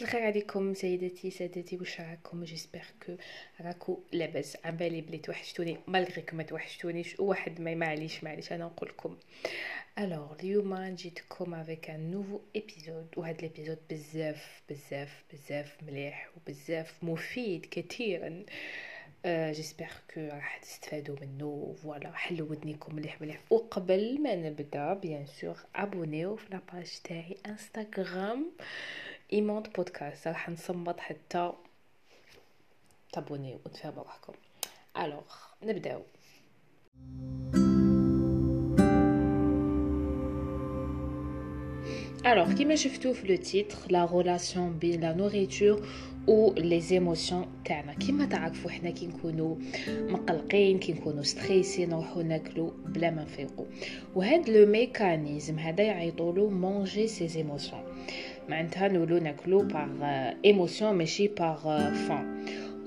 مساء الخير عليكم سيداتي سادتي واش راكم جيسبر كو راكو لاباس عبالي بلي توحشتوني مالغيك ما توحشتونيش واحد ما معليش معليش انا نقول لكم الوغ اليوم جيتكم افيك ان نوفو ايبيزود وهاد الابيزود بزاف بزاف بزاف مليح وبزاف مفيد كثيرا جيسبر كو راح تستفادوا منه فوالا حلو ودنيكم مليح مليح وقبل ما نبدا بيان سور ابونيو في لاباج تاعي انستغرام ايموند بودكاست راح نصمت حتى تابوني وتفهموا روحكم الوغ نبداو الوغ كيما شفتو في لو تيتر لا ريلاسيون بين لا نوريتور و لي زيموسيون تاعنا كيما تعرفوا حنا كي نكونوا مقلقين كي نكونوا ستريسي نروحو ناكلو بلا ما نفيقو وهاد لو ميكانيزم هذا يعيطولو مونجي سي زيموسيون par émotion aussi par faim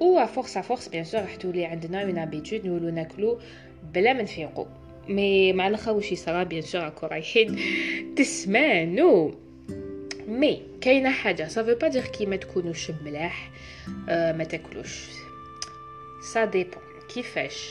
ou à force à force bien sûr tous les عندنا une habitude bien ناكلو بلا ما نفيقوا مي ما نخاوش يصرا بيان سور رايحين تسمانو مي كاينه حاجه ملاح ما تاكلوش dépend qui كيفاش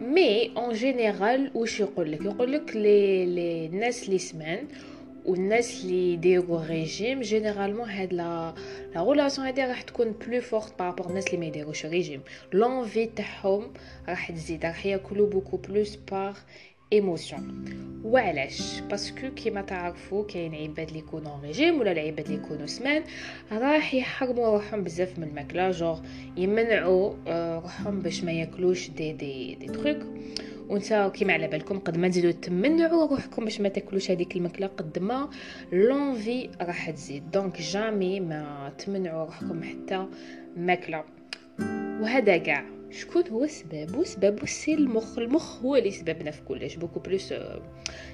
mais en général, ou les les naslismes ou nasli régimes, généralement, la relation a plus forte par rapport au de l'envie de beaucoup plus par émotion وعلاش باسكو كيما تعرفوا كاين عباد اللي يكونوا ريجيم ولا العباد اللي يكونوا سمان راح يحرموا روحهم بزاف من الماكله جوغ يمنعوا روحهم باش ما ياكلوش دي دي دي تروك وانت كيما على بالكم قد ما تزيدوا تمنعوا روحكم باش ما تاكلوش هذيك الماكله قد ما لونفي راح تزيد دونك جامي ما تمنعوا روحكم حتى ماكله وهذا كاع شكون هو السبب وسبب سي المخ المخ هو اللي سببنا في كلش بوكو بلوس آه،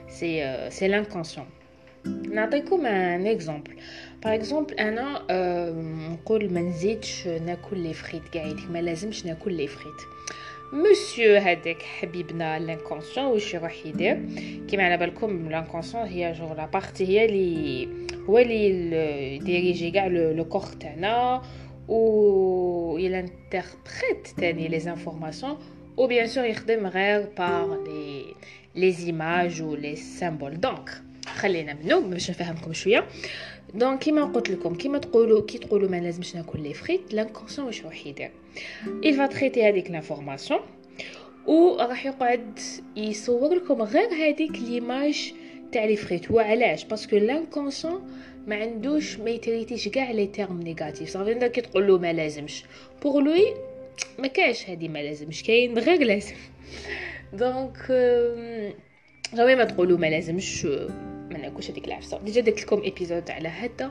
سي آه، سي لانكونسيون نعطيكم ان اكزومبل باغ اكزومبل انا آه، نقول ما نزيدش ناكل لي فريت كاع ما لازمش ناكل لي فريت مسيو هذاك حبيبنا لانكونسيون واش يروح يدير كيما على بالكم لانكونسيون هي جو لا بارتي هي لي هو اللي ديريجي كاع لو كور تاعنا ou il interprète les informations ou bien sûr il par les, les images ou les symboles donc خلينا منو باش نفهمكم شويه دونك كيما قلت لكم كيما تقولوا كي تقولوا ما لازمش ناكل لي فريت لانكونسيون واش راح يدير il va traiter هذيك l'information و راح يقعد يصور لكم غير هذيك ليماج تاع لي فريت هو علاش باسكو لانكونسون ما عندوش ما يتريتيش كاع لي تيرم نيجاتيف صافي انت كي تقول له ما لازمش بوغ لوي ما كاش هادي ما لازمش كاين غير لازم دونك euh، جامي ما تقولوا ما لازمش euh، ما ناكلش هذيك العفسه ديجا درت لكم ايبيزود على هذا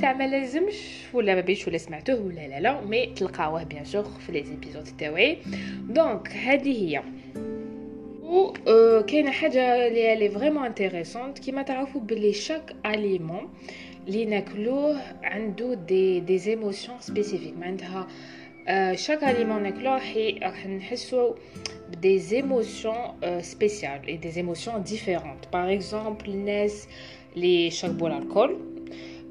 تاع ما لازمش ولا ما بيش ولا سمعتوه ولا لا لا مي تلقاوه بيان سور في لي ايبيزود تاعي دونك هذه هي il y a une chose qui est vraiment intéressante qui vous que chaque aliment les naklouh des des émotions spécifiques. chaque aliment naklouh des émotions spéciales et des émotions différentes par exemple les les chaque bol alcool.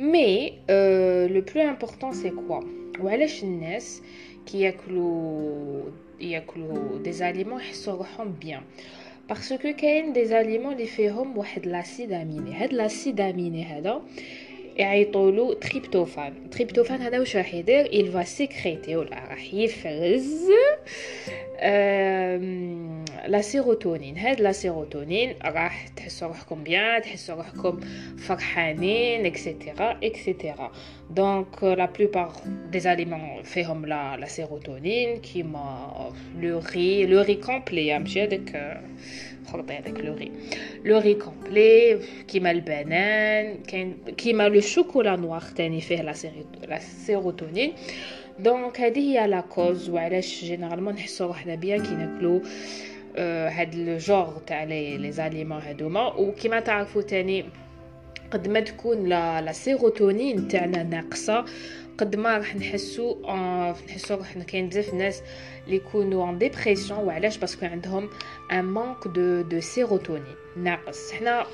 Mais euh, le plus important, c'est quoi Les gens qui ont des aliments se rendent bien. Parce que quand y a des aliments différents, il y de l'acide aminé. Il de l'acide aminé. Il y a de hein. tryptophane. tryptophane, hein, il va sécréter. Oh il va sécréter. Euh, la sérotonine, la sérotonine, à elle sert combien, elle sert combien, etc., etc. Donc euh, la plupart des aliments feront la sérotonine, qui euh, le riz, le riz complet, hein, que avec le riz, le riz complet, qui m'a le beignet, qui m'a le chocolat noir, ça fait la sérotonine. دونك هذه هي لا كوز وعلاش جينيرالمون نحسو روحنا بيا كي ناكلو آه، هاد لو جوغ تاع لي لي زاليمون هادوما وكما تعرفوا تاني قد ما تكون لا لا سيروتونين تاعنا ناقصه قد ما راح نحسو آه، نحسو روحنا كاين بزاف ناس اللي يكونوا ان ديبرسيون وعلاش باسكو عندهم ان مانك دو دو سيروتونين ناقص حنا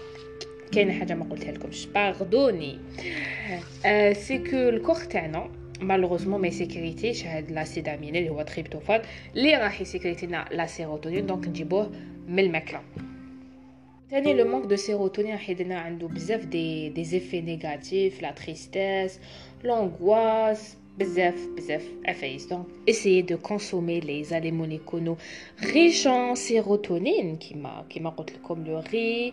كاينه حاجه ما قلتها لكمش باردوني آه سي كو الكور تاعنا malheureusement mes sécurités j'ai l'acide aminé le tryptophane les sécurités sécurité la sérotonine donc je من الماكله ثاني le manque de sérotonine a عنده بزاف des des effets négatifs la tristesse l'angoisse bzf bzf FAIS. Donc, essayez de consommer les aliments riches en sérotonine, qui m'a, qui m'a comme le riz,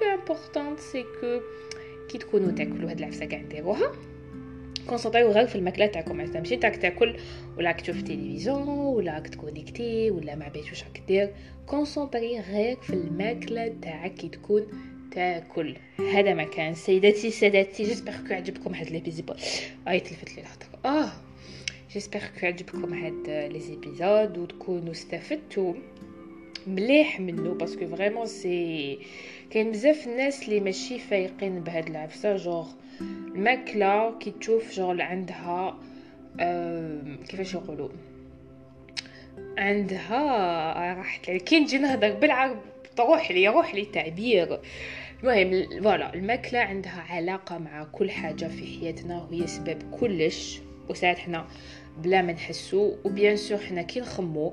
بلو امبورطونت سي كو كي تكونوا تاكلوا هاد العفسه كاع ديروها كونسونطريو غير في الماكله تاعكم عرفت ماشي تاك تاكل ولا راك تشوف تلفزيون ولا راك تكونيكتي ولا ما عبيت واش راك دير كونسونطري غير في الماكله تاعك كي تكون تاكل هذا ما كان سيداتي ساداتي جيسبر كو عجبكم هاد لي ليبيزود اي تلفت لي الهضره اه جيسبر كو عجبكم هاد لي زيبيزود وتكونوا استفدتوا مليح منه باسكو فريمون سي كاين بزاف الناس اللي ماشي فايقين بهاد العفسه جوغ الماكله كي تشوف جوغ عندها كيفاش يقولوا عندها آه، راحت كي نجي نهضر بالعرب تروح لي روح لي تعبير المهم فوالا الماكله عندها علاقه مع كل حاجه في حياتنا وهي سبب كلش وساعات حنا بلا ما نحسو وبيان سور حنا كي نخمو